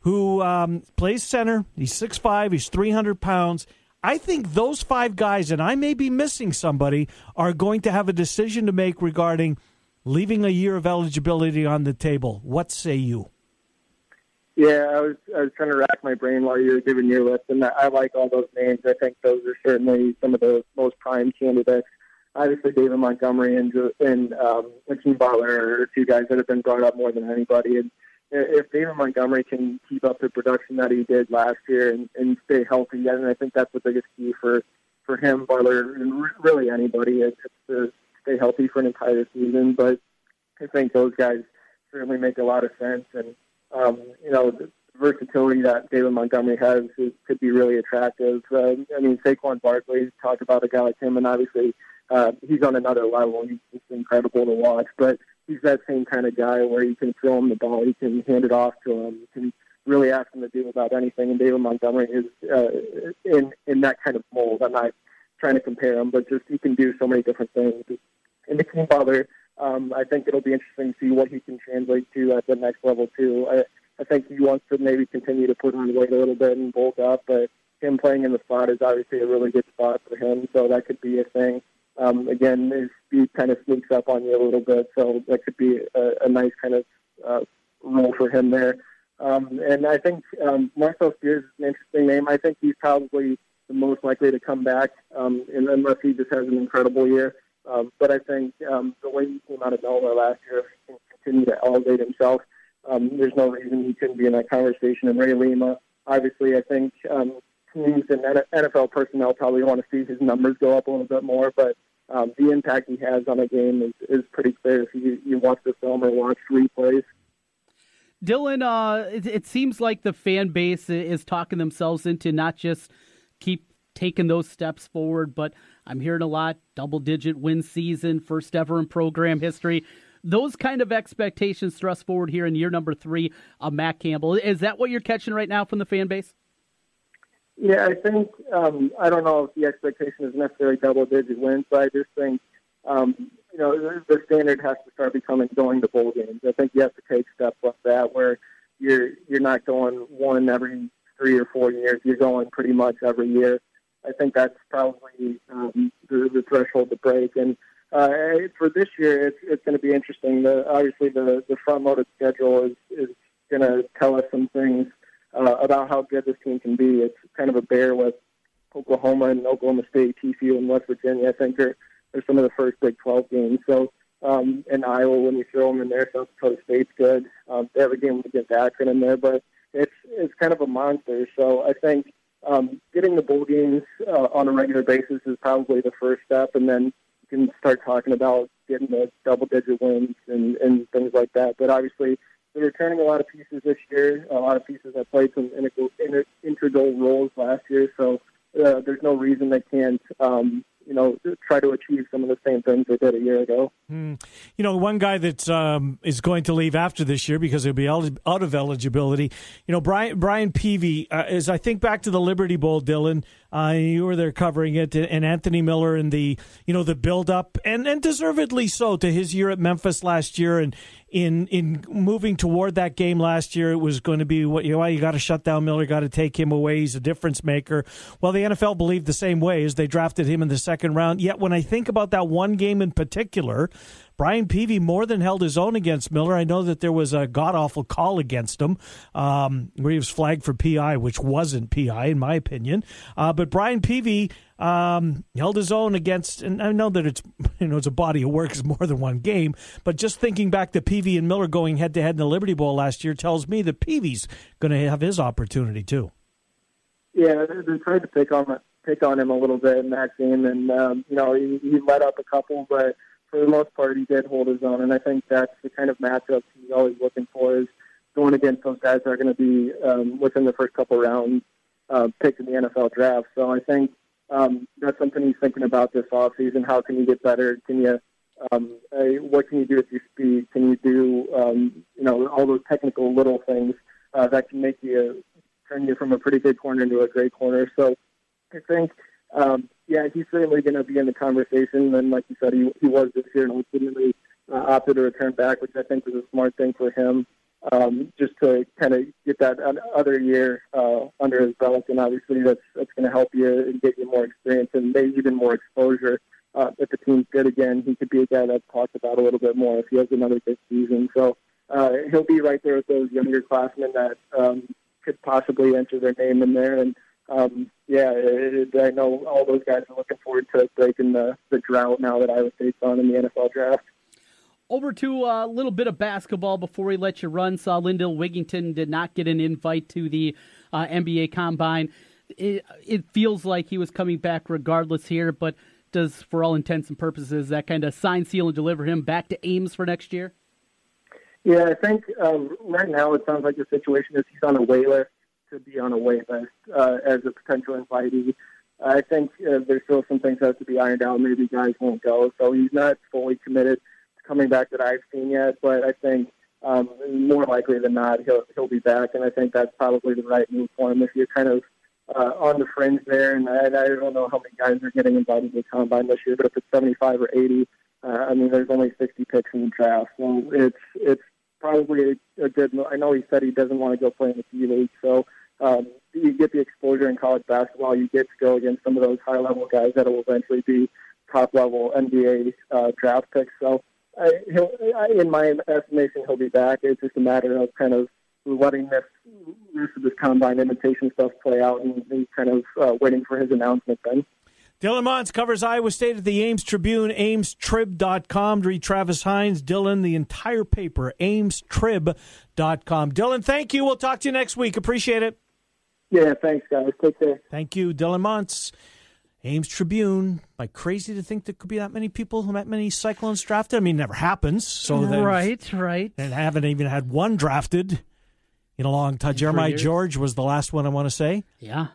who um, plays center. He's 6'5, he's 300 pounds. I think those five guys, and I may be missing somebody, are going to have a decision to make regarding leaving a year of eligibility on the table. What say you? Yeah, I was I was trying to rack my brain while you were giving your list, and I like all those names. I think those are certainly some of the most prime candidates. Obviously, David Montgomery and and um, Hakeem Butler are two guys that have been brought up more than anybody. And if David Montgomery can keep up the production that he did last year and, and stay healthy, and I think that's the biggest key for for him, Butler, and really anybody, is to stay healthy for an entire season. But I think those guys certainly make a lot of sense, and um, you know the versatility that David Montgomery has is, could be really attractive. Uh, I mean, Saquon Barkley talked about a guy like him, and obviously uh, he's on another level. He's, he's incredible to watch, but he's that same kind of guy where you can throw him the ball, you can hand it off to him, you can really ask him to do about anything. And David Montgomery is uh, in in that kind of mold. I'm not trying to compare him, but just he can do so many different things. And Hakeem Butler, um, I think it'll be interesting to see what he can translate to at the next level too. I, I think he wants to maybe continue to put on weight a little bit and bulk up, but him playing in the spot is obviously a really good spot for him, so that could be a thing. Um, again, his speed kind of sneaks up on you a little bit, so that could be a, a nice kind of uh, role for him there. Um, and I think um, Marcel Spears is an interesting name. I think he's probably the most likely to come back, um, and unless he just has an incredible year. Um, but I think um, the way he came out of nowhere last year, he can continue to elevate himself. Um, there's no reason he couldn't be in that conversation. And Ray Lima, obviously, I think um, teams and NFL personnel probably want to see his numbers go up a little bit more, but um, the impact he has on a game is, is pretty clear if you, you watch the film or watch replays. Dylan, uh, it, it, seems like the fan base is talking themselves into not just keep taking those steps forward, but I'm hearing a lot double digit win season, first ever in program history. Those kind of expectations thrust forward here in year number three of Matt Campbell. Is that what you're catching right now from the fan base? Yeah, I think um, I don't know if the expectation is necessarily double-digit wins, but I just think um, you know the standard has to start becoming going to bowl games. I think you have to take steps like that where you're you're not going one every three or four years. You're going pretty much every year. I think that's probably um, the, the threshold to break. And uh, for this year, it's it's going to be interesting. The, obviously, the the front-loaded schedule is is going to tell us some things uh, about how good this team can be. It's kind of a bear with Oklahoma and Oklahoma State, TCU, and West Virginia. I think are are some of the first Big 12 games. So um, in Iowa, when you throw them in there, South Dakota State's good. Um, they have a game against Akron in there, but it's it's kind of a monster. So I think um, getting the bowl games uh, on a regular basis is probably the first step, and then you can start talking about getting the double-digit wins and, and things like that. But obviously, they're returning a lot of pieces this year. A lot of pieces that played some integral roles last year. So uh, there's no reason they can't um, you know, try to achieve some of the same things they did a year ago. Mm. You know, one guy that um, is going to leave after this year because he'll be out of eligibility. You know, Brian Brian Peavy. Uh, as I think back to the Liberty Bowl, Dylan, uh, you were there covering it, and Anthony Miller and the you know the build up, and and deservedly so to his year at Memphis last year, and in in moving toward that game last year, it was going to be what you know, you got to shut down Miller, got to take him away. He's a difference maker. Well, the NFL believed the same way as they drafted him in the second round. Yet when I think about that one game in particular, Brian Peavy more than held his own against Miller. I know that there was a god awful call against him um, where he was flagged for PI, which wasn't PI in my opinion. Uh, but Brian Peavy Um, held his own against, and I know that it's *laughs* you know it's a body of work, it's more than one game. But just thinking back to Peavy and Miller going head to head in the Liberty Bowl last year tells me that Peavy's going to have his opportunity too. Yeah, they tried to pick on pick on him a little bit in that game, and um, you know he, he let up a couple, but for the most part he did hold his own. And I think that's the kind of matchup he's always looking for is going against those guys that are going to be um, within the first couple rounds uh, picked in the NFL draft. So I think um, that's something he's thinking about this offseason. How can you get better? Can you, um, uh, what can you do with your speed? Can you do, um, you know, all those technical little things uh, that can make you turn you from a pretty good corner into a great corner? So I think, um, yeah, he's certainly going to be in the conversation. And like you said, he, he was this year and ultimately uh, opted to return back, which I think was a smart thing for him um, just to kind of get that other year uh, under his belt. And obviously, that's that's going to help you and get you more experience and maybe even more exposure. Uh, if the team's good again, he could be a guy that's talked about a little bit more if he has another good season. So uh, he'll be right there with those younger classmen that um, could possibly enter their name in there. And um, yeah, it, I know all those guys are looking forward to breaking the, the drought now that Iowa State's on in the NFL draft. Over to a little bit of basketball before we let you run. Saw Lindell Wigginton did not get an invite to the uh, NBA Combine. It, it, feels like he was coming back regardless here, but does, for all intents and purposes, that kind of sign, seal, and deliver him back to Ames for next year? Yeah, I think um, right now it sounds like the situation is he's on a wait list to be on a wait list uh, as a potential invitee. I think uh, there's still some things that have to be ironed out. Maybe guys won't go, so he's not fully committed to coming back that I've seen yet, but I think um, more likely than not he'll he'll be back, and I think that's probably the right move for him. If you're kind of uh, on the fringe there, and I, I don't know how many guys are getting invited to the combine this year, but if it's 75 or 80, uh, I mean, there's only 60 picks in the draft, so it's it's probably a, a good. I know he said he doesn't want to go play in the G League, so um, you get the exposure in college basketball. You get to go against some of those high level guys that will eventually be top level NBA uh, draft picks. So I, he'll, I, in my estimation, he'll be back. It's just a matter of kind of letting this rest of this combine imitation stuff play out and, and kind of uh, waiting for his announcement then. Dylan Montz covers Iowa State at the Ames Tribune, amestrib.com read Travis Hines. Dylan, the entire paper, amestrib.com. Dylan, thank you. We'll talk to you next week. Appreciate it. Yeah, thanks, guys. Take care. Thank you, Dylan Montz. Ames Tribune. Like crazy to think there could be that many people, that many Cyclones drafted. I mean, it never happens. So right, right. And haven't even had one drafted in a long time. In Jeremiah George was the last one I want to say. Yeah.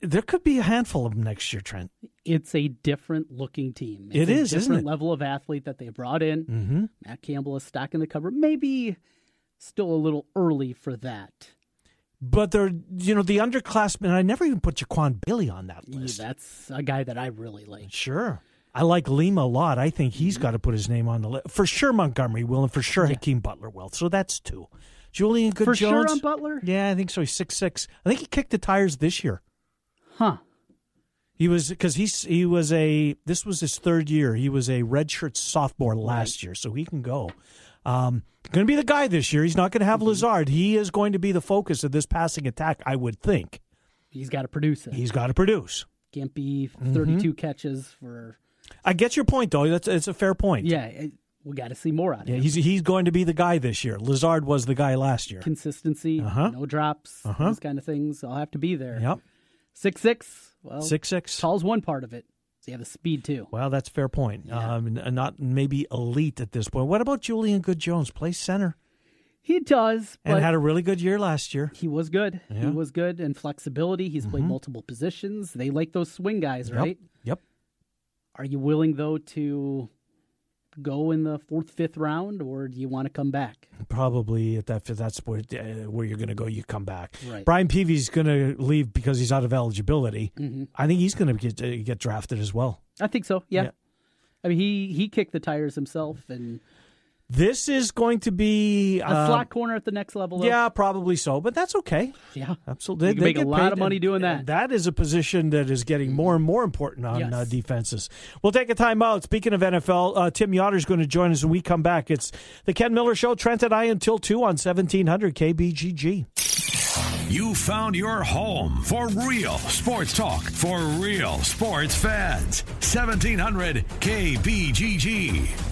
There could be a handful of them next year, Trent. It's a different looking team. It's it is, different isn't it? level of athlete that they brought in. Mm-hmm. Matt Campbell is stacking the cover. Maybe still a little early for that. But they're, you know, the underclassmen. I never even put Jaquan Bailey on that list. Yeah, that's a guy that I really like. Sure. I like Lima a lot. I think he's Mm-hmm. got to put his name on the list. For sure, Montgomery will, and for sure, Hakeem Butler will. So that's two. Julian Good For Jones. sure on Butler? Yeah, I think so. He's six six. I think he kicked the tires this year. Huh. He was because he's he was a this was his third year. He was a redshirt sophomore last year, so he can go. Um, going to be the guy this year. He's not going to have Mm-hmm. Lazard. He is going to be the focus of this passing attack. I would think. He's got to produce it. He's got to produce. Can't be Mm-hmm. 32 catches for. I get your point, though. That's it's a fair point. Yeah, it, we got to see more out of Yeah, him. he's he's going to be the guy this year. Lazard was the guy last year. Consistency, Uh-huh. no drops, Uh-huh. those kind of things. I'll have to be there. Yep. Six six. Well, Six six. Tall's one part of it. So you have the speed too. Well, that's a fair point. Um, not maybe elite at this point. What about Julian Good Jones? Plays center He does, and had a really good year last year. he was good. Yeah. Mm-hmm. He was good and flexibility. He's played multiple positions. They like those swing guys, Yep. right? Yep. Are you willing though to go in the fourth, fifth round, or do you want to come back? Probably at that that's where, uh, where you're going to go. You come back. Right. Brian Peavy's going to leave because he's out of eligibility. Mhm. I think he's going to get uh, get drafted as well. I think so. Yeah. Yeah. I mean, he he kicked the tires himself and This is going to be a um, slot corner at the next level. Though. Yeah, probably so, but that's okay. Yeah. Absolutely. You can They make a lot paid, of money and- doing that. That is a position that is getting more and more important on Yes. uh, defenses. We'll take a timeout. Speaking of NFL, uh, Tim Yotter is going to join us when we come back. It's the Ken Miller Show, Trent and I until 2 on 1700 KBGG. You found your home for real sports talk for real sports fans. 1700 KBGG.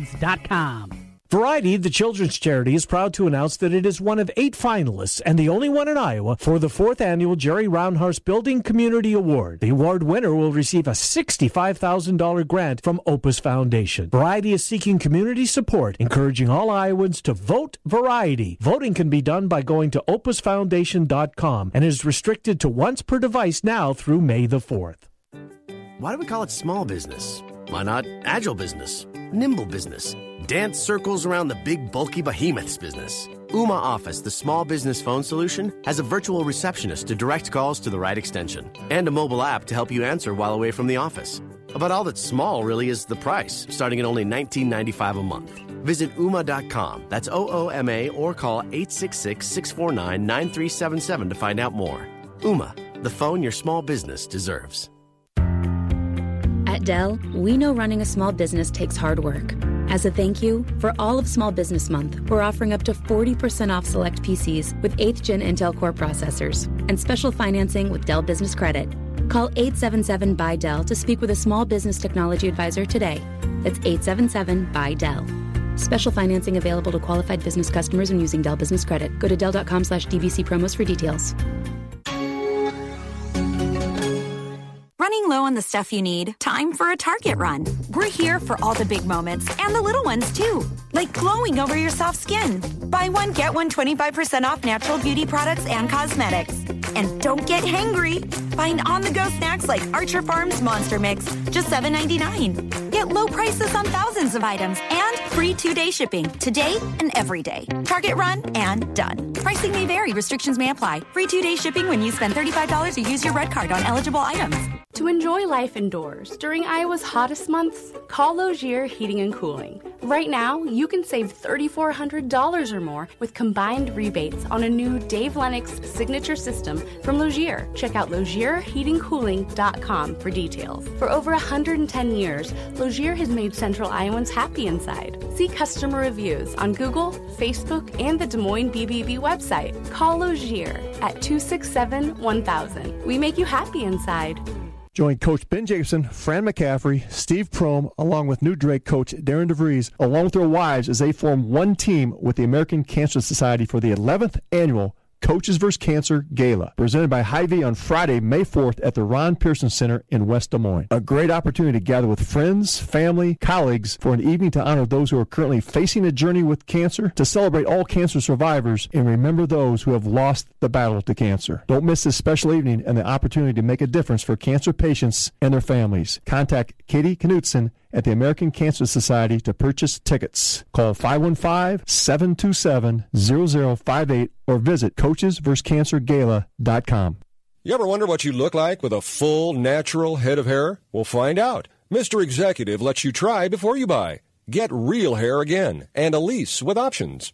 therookiesportscards.com. Variety, the children's charity, is proud to announce that it is one of eight finalists and the only one in Iowa for the fourth annual Jerry Rauenhorst Building Community Award. The award winner will receive a $65,000 grant from Opus Foundation. Variety is seeking community support, encouraging all Iowans to vote Variety. Voting can be done by going to opusfoundation.com and is restricted to once per device now through May the 4th. Why do we call it small business? Why not agile business, nimble business? Dance circles around the big, bulky behemoths business. Ooma Office, the small business phone solution, has a virtual receptionist to direct calls to the right extension and a mobile app to help you answer while away from the office. About all that's small really is the price, starting at only $19.95 a month. Visit Ooma.com, that's O O M A, or call 866 649 9377 to find out more. Uma, the phone your small business deserves. At Dell, we know running a small business takes hard work. As a thank you, for all of Small Business Month, we're offering up to 40% off select PCs with 8th gen Intel Core processors and special financing with Dell Business Credit. Call 877 by Dell to speak with a small business technology advisor today. That's 877 by Dell. Special financing available to qualified business customers when using Dell Business Credit. Go to Dell.com slash DBC promos for details. Low on the stuff you need? Time for a Target run. We're here for all the big moments and the little ones too, like glowing over your soft skin. Buy one, get one 25% off natural beauty products and cosmetics. And don't get hangry. Find on the go snacks like Archer Farms Monster Mix, just $7.99. Get low prices on thousands of items and free two day shipping today and every day. Target run and done. Pricing may vary, restrictions may apply. Free two day shipping when you spend $35 or use your red card on eligible items. To enjoy life indoors during Iowa's hottest months, call Logier Heating and Cooling. Right now, you can save $3,400 or more with combined rebates on a new Dave Lennox signature system from Logier. Check out LogierHeatingCooling.com for details. For over 110 years, Logier has made Central Iowans happy inside. See customer reviews on Google, Facebook, and the Des Moines BBB website. Call Logier at 267 1000. We make you happy inside. Join Coach Ben Jacobson, Fran McCaffery, Steve Prohm, along with new Drake coach Darian DeVries, along with their wives as they form one team with the American Cancer Society for the 11th annual Coaches vs. Cancer Gala, presented by Hy-Vee on Friday, May 4th at the Ron Pearson Center in West Des Moines. A great opportunity to gather with friends, family, colleagues for an evening to honor those who are currently facing a journey with cancer, to celebrate all cancer survivors, and remember those who have lost the battle to cancer. Don't miss this special evening and the opportunity to make a difference for cancer patients and their families. Contact Katie Knutson at the American Cancer Society to purchase tickets. Call 515-727-0058 or visit coachesvscancergala.com. You ever wonder what you look like with a full, natural head of hair? We'll find out. Mr. Executive lets you try before you buy. Get real hair again and a lease with options.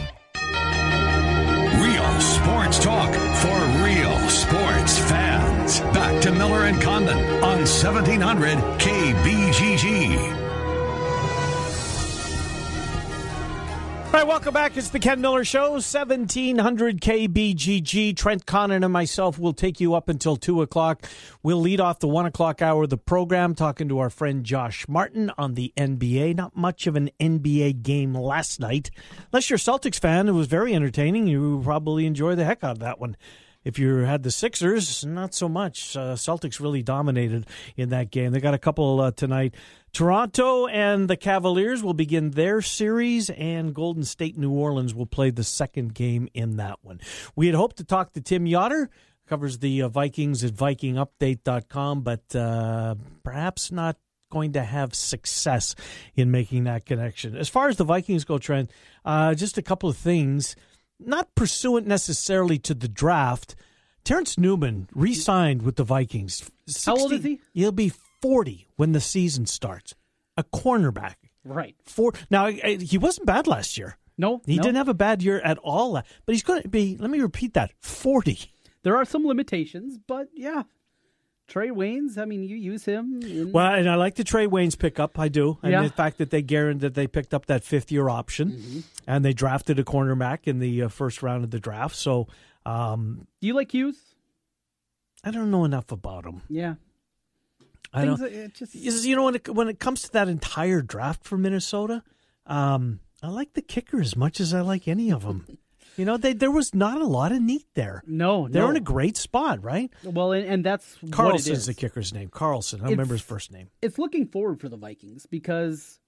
Sports talk for real sports fans. Back to Miller and Condon on 1700 KBGG. All right, welcome back. It's the Ken Miller Show, 1700 KBGG. Trent Condon and myself will take you up until 2 o'clock. We'll lead off the 1 o'clock hour of the program talking to our friend Josh Martin on the NBA. Not much of an NBA game last night. Unless you're a Celtics fan, it was very entertaining. You probably enjoy the heck out of that one. If you had the Sixers, not so much. Uh, Celtics really dominated in that game. They got a couple uh, tonight. Toronto and the Cavaliers will begin their series, and Golden State New Orleans will play the second game in that one. We had hoped to talk to Tim Yotter, covers the uh, Vikings at VikingUpdate.com, but uh, perhaps not going to have success in making that connection. As far as the Vikings go, Trent, uh, just a couple of things not pursuant necessarily to the draft. Terrence Newman re-signed with the Vikings. 60, How old is he? He'll be forty when the season starts. A cornerback, right? Four. now, he wasn't bad last year. No, he no. didn't have a bad year at all. But he's going to be. Let me repeat that: forty. There are some limitations, but yeah, Trae Waynes, I mean, you use him. In... Well, and I like the Trae Waynes pickup. I do. And yeah. the fact that they guaranteed that they picked up that fifth year option mm-hmm. and they drafted a cornerback in the uh, first round of the draft. So, um, do you like Hughes? I don't know enough about him. Yeah. I don't. It just... You know, when it, when it comes to that entire draft for Minnesota, um, I like the kicker as much as I like any of them. *laughs* You know, they, there was not a lot of need there. No, they're no. in a great spot, right? Well, and, and that's Carlson's the kicker's name. Carlson. I don't remember his first name. It's looking forward for the Vikings because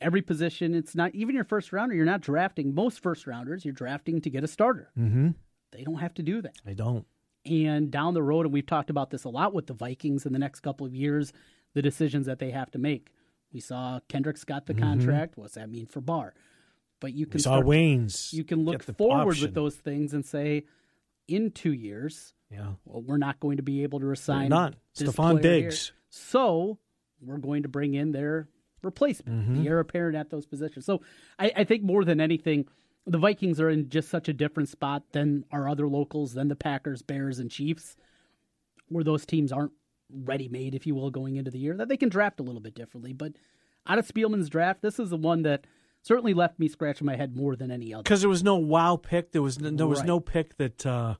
every position, it's not even your first rounder. You're not drafting most first rounders. You're drafting to get a starter. Mm-hmm. They don't have to do that. They don't. And down the road, and we've talked about this a lot with the Vikings in the next couple of years, the decisions that they have to make. We saw Kendricks got the Mhm. contract. What's that mean for Barr? But you can We saw start- Waynes You can look forward option. with those things and say, in two years, Yeah. well, we're not going to be able to resign not. this Stephon player here. Diggs. So we're going to bring in their replacement, Mhm. the heir apparent at those positions. So I, I think more than anything, the Vikings are in just such a different spot than our other locals, than the Packers, Bears, and Chiefs, where those teams aren't ready made, if you will, going into the year, that they can draft a little bit differently. But out of Spielman's draft, this is the one that certainly left me scratching my head more than any other. Because there was no wow pick. There was no, there was Right. no pick that, uh,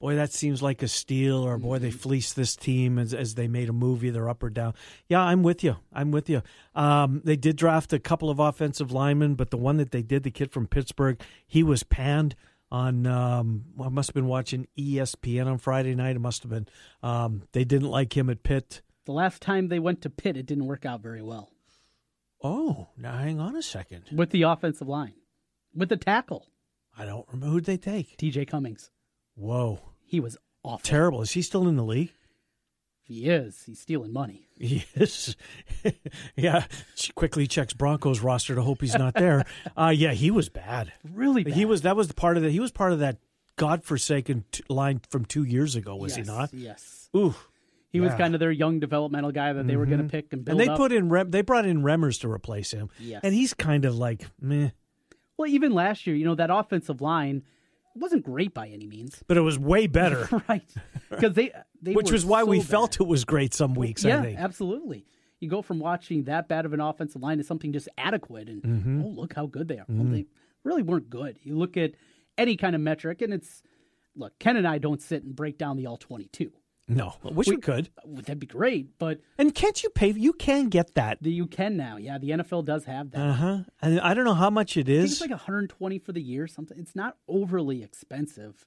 boy, that seems like a steal, or boy, Mm-hmm. they fleeced this team as, as they made a move either up or down. Yeah, I'm with you. I'm with you. Um, they did draft a couple of offensive linemen, but the one that they did, the kid from Pittsburgh, he was panned on. Um, I must have been watching ESPN on Friday night. It must have been. Um, they didn't like him at Pitt. The last time they went to Pitt, it didn't work out very well Oh, now hang on a second. with the offensive line, with the tackle, I don't remember who'd they take. TJ Clemmings. Whoa, He was awful. terrible. Is he still in the league? He is. He's stealing money. *laughs* Yes. *laughs* yeah. She quickly checks Broncos roster to hope he's not there. *laughs* uh, yeah, he was bad. Really bad. He was. That was the part of the. He was part of that godforsaken t- line from two years ago. Was yes, he not? Yes. Ooh. He was kind of their young developmental guy that they were going to pick and build And they up. put in. Rem- they brought in Remmers to replace him. Yes. And he's kind of like meh. Well, even last year, you know, that offensive line wasn't great by any means. But it was way better. *laughs* right. Because they, they Which was why so we bad. felt it was great some weeks. yeah, I think. absolutely. You go from watching that bad of an offensive line to something just adequate, and Mhm. oh, look how good they are. Well, Mhm. they really weren't good. You look at any kind of metric, and it's look. Ken and I don't sit and break down the all twenty-two. No, I wish we, could. That'd be great, but And can't you pay? You can get that. the, you can now. Yeah, the NFL does have that. Uh huh. And I don't know how much it is. I think it's like 120 for the year. Something. It's not overly expensive.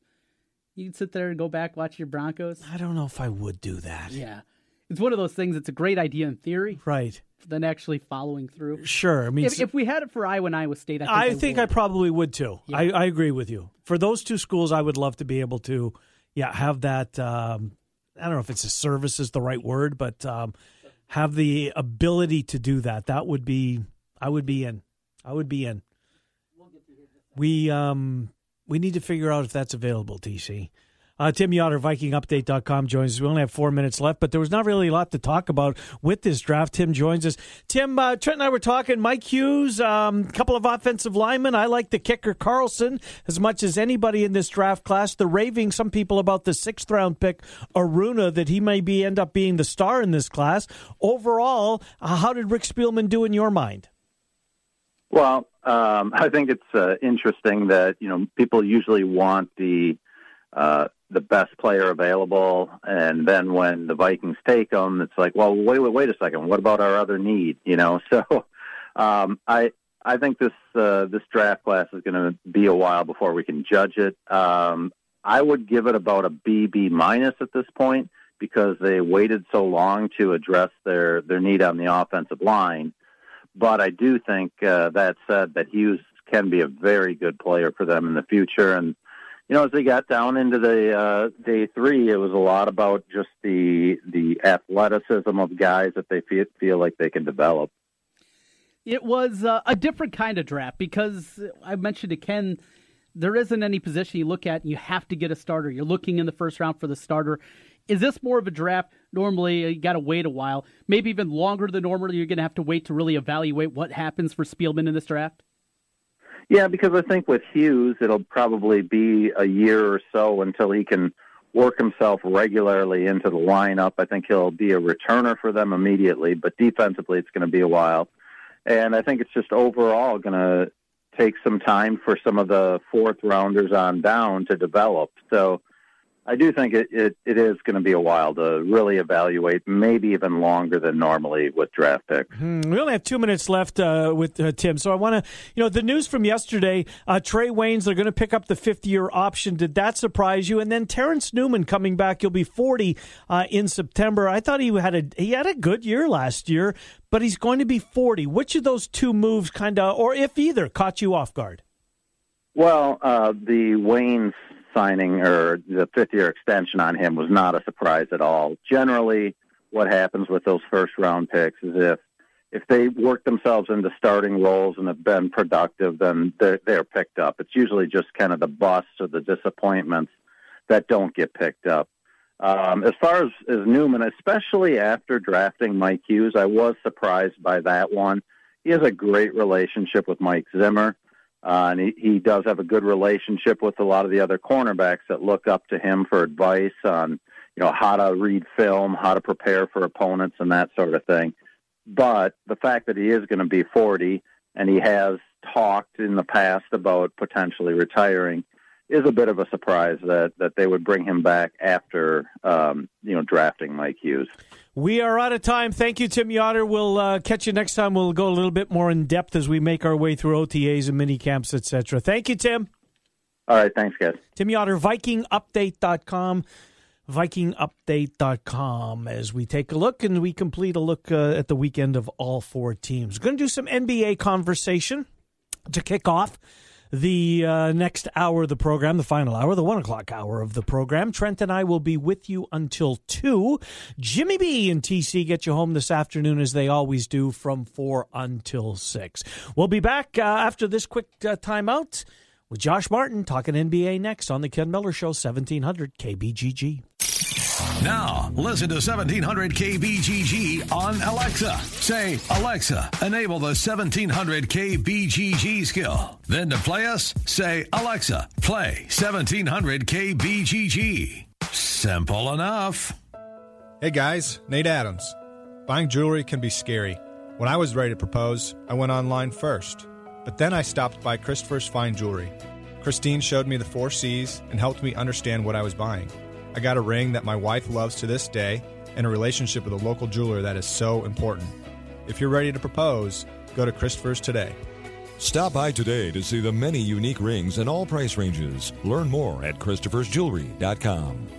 You can sit there and go back watch your Broncos. I don't know if I would do that. Yeah, it's one of those things. It's a great idea in theory, Right. then actually following through. Sure. I mean, If, if we had it for Iowa and Iowa State, I think I I, think I probably would too. Yeah. I, I agree with you. For those two schools, I would love to be able to, yeah, have that. Um, I don't know if it's a service is the right word, but um, have the ability to do that, that would be I would be in. I would be in. We um we need to figure out if that's available, TC. Uh, Tim Yotter, VikingUpdate.com joins us. We only have four minutes left, but there was not really a lot to talk about with this draft. Tim joins us. Tim, uh, Trent and I were talking. Mike Hughes, a um, couple of offensive linemen. I like the kicker Carlson as much as anybody in this draft class. The raving some people about the sixth round pick Aruna that he may be end up being the star in this class. Overall, uh, how did Rick Spielman do in your mind? Well, um, I think it's uh, interesting that you know people usually want the uh, the best player available, and then when the Vikings take them, it's like, well, wait, wait, wait a second. What about our other need? You know, *laughs* so um, I I think this uh, this draft class is going to be a while before we can judge it. Um, I would give it about a B B minus at this point because they waited so long to address their their need on the offensive line. But I do think uh, that said that Hughes can be a very good player for them in the future and you know, as they got down into the uh, day three, it was a lot about just the the athleticism of guys that they feel, feel like they can develop. It was uh, a different kind of draft because I mentioned to Ken, there isn't any position you look at and you have to get a starter. You're looking in the first round for the starter. Is this more of a draft? Normally, you got to wait a while, maybe even longer than normal. You're going to have to wait to really evaluate what happens for Spielman in this draft. Yeah, because I think with Hughes, it'll probably be a year or so until he can work himself regularly into the lineup. I think he'll be a returner for them immediately, but defensively, it's going to be a while. And I think it's just overall going to take some time for some of the fourth rounders on down to develop. So I do think it, it, it is going to be a while to really evaluate, maybe even longer than normally with draft picks. Hmm, we only have two minutes left uh, with uh, Tim, so I want to, you know, the news from yesterday: uh, Trae Waynes they're going to pick up the fifth-year option. Did that surprise you? And then Terrence Newman coming back; he'll be forty uh, in September. I thought he had a he had a good year last year, but he's going to be forty. Which of those two moves, kind of, or if either, caught you off guard? Well, uh, the Waynes signing or the fifth year extension on him was not a surprise at all. Generally, what happens with those first round picks is if if they work themselves into starting roles and have been productive, then they're, they're picked up. It's usually just kind of the busts or the disappointments that don't get picked up. Um, as far as, as Newman, especially after drafting Mike Hughes, I was surprised by that one. He has a great relationship with Mike Zimmer. Uh, and he, he does have a good relationship with a lot of the other cornerbacks that look up to him for advice on, you know, how to read film, how to prepare for opponents, and that sort of thing. But the fact that he is going to be 40 and he has talked in the past about potentially retiring is a bit of a surprise that, that they would bring him back after, um, you know, drafting Mike Hughes. We are out of time. Thank you, Tim Yotter. We'll uh, catch you next time. We'll go a little bit more in depth as we make our way through OTAs and mini camps, etc. Thank you, Tim. All right. Thanks, guys. Tim Yotter, VikingUpdate.com. VikingUpdate.com as we take a look and we complete a look uh, at the weekend of all four teams. We're going to do some NBA conversation to kick off the uh, next hour of the program, the final hour, the one o'clock hour of the program. Trent and I will be with you until two. Jimmy B and TC get you home this afternoon as they always do from four until six. We'll be back uh, after this quick uh, timeout with Josh Martin talking NBA next on the Ken Miller Show, 1700 KBGG. Now, listen to 1700 KBGG on Alexa. Say, Alexa, enable the 1700 KBGG skill. Then to play us, say, Alexa, play 1700 KBGG. Simple enough. Hey guys, Nate Adams. Buying jewelry can be scary. When I was ready to propose, I went online first. But then I stopped by Christopher's Fine Jewelry. Christine showed me the four C's and helped me understand what I was buying. I got a ring that my wife loves to this day and a relationship with a local jeweler that is so important. If you're ready to propose, go to Christopher's today. Stop by today to see the many unique rings in all price ranges. Learn more at Christopher'sJewelry.com.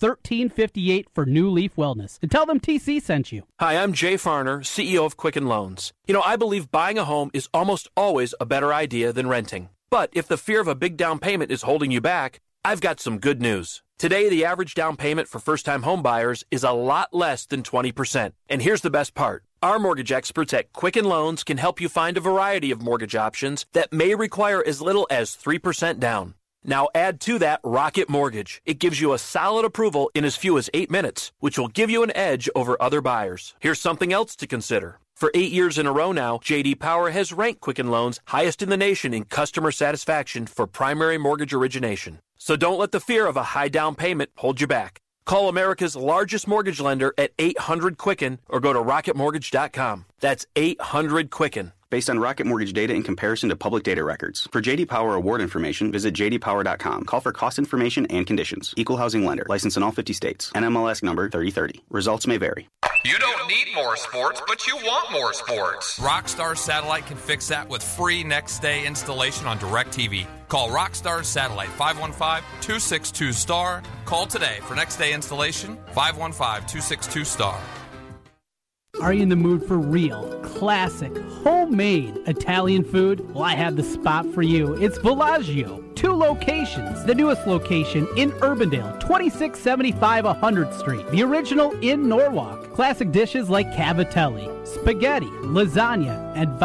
1358 for New Leaf Wellness. And tell them TC sent you. Hi, I'm Jay Farner, CEO of Quicken Loans. You know, I believe buying a home is almost always a better idea than renting. But if the fear of a big down payment is holding you back, I've got some good news. Today, the average down payment for first time home buyers is a lot less than 20%. And here's the best part. Our mortgage experts at Quicken Loans can help you find a variety of mortgage options that may require as little as 3% down. Now add to that Rocket Mortgage. It gives you a solid approval in as few as eight minutes, which will give you an edge over other buyers. Here's something else to consider. For eight years in a row now, JD Power has ranked Quicken Loans highest in the nation in customer satisfaction for primary mortgage origination. So don't let the fear of a high down payment hold you back. Call America's largest mortgage lender at 800 Quicken or go to rocketmortgage.com. That's 800 Quicken. Based on Rocket Mortgage data in comparison to public data records. For JD Power award information, visit jdpower.com. Call for cost information and conditions. Equal housing lender. License in all 50 states. NMLS number 3030. Results may vary. You don't need more sports, but you want more sports. Rockstar Satellite can fix that with free next day installation on DirecTV. Call Rockstar Satellite 515 262 STAR. Call today for next day installation 515 262 STAR. Are you in the mood for real, classic, homemade Italian food? Well, I have the spot for you. It's Villaggio. Two locations. The newest location in Urbandale, 2675 100th Street. The original in Norwalk. Classic dishes like cavatelli, spaghetti, lasagna, and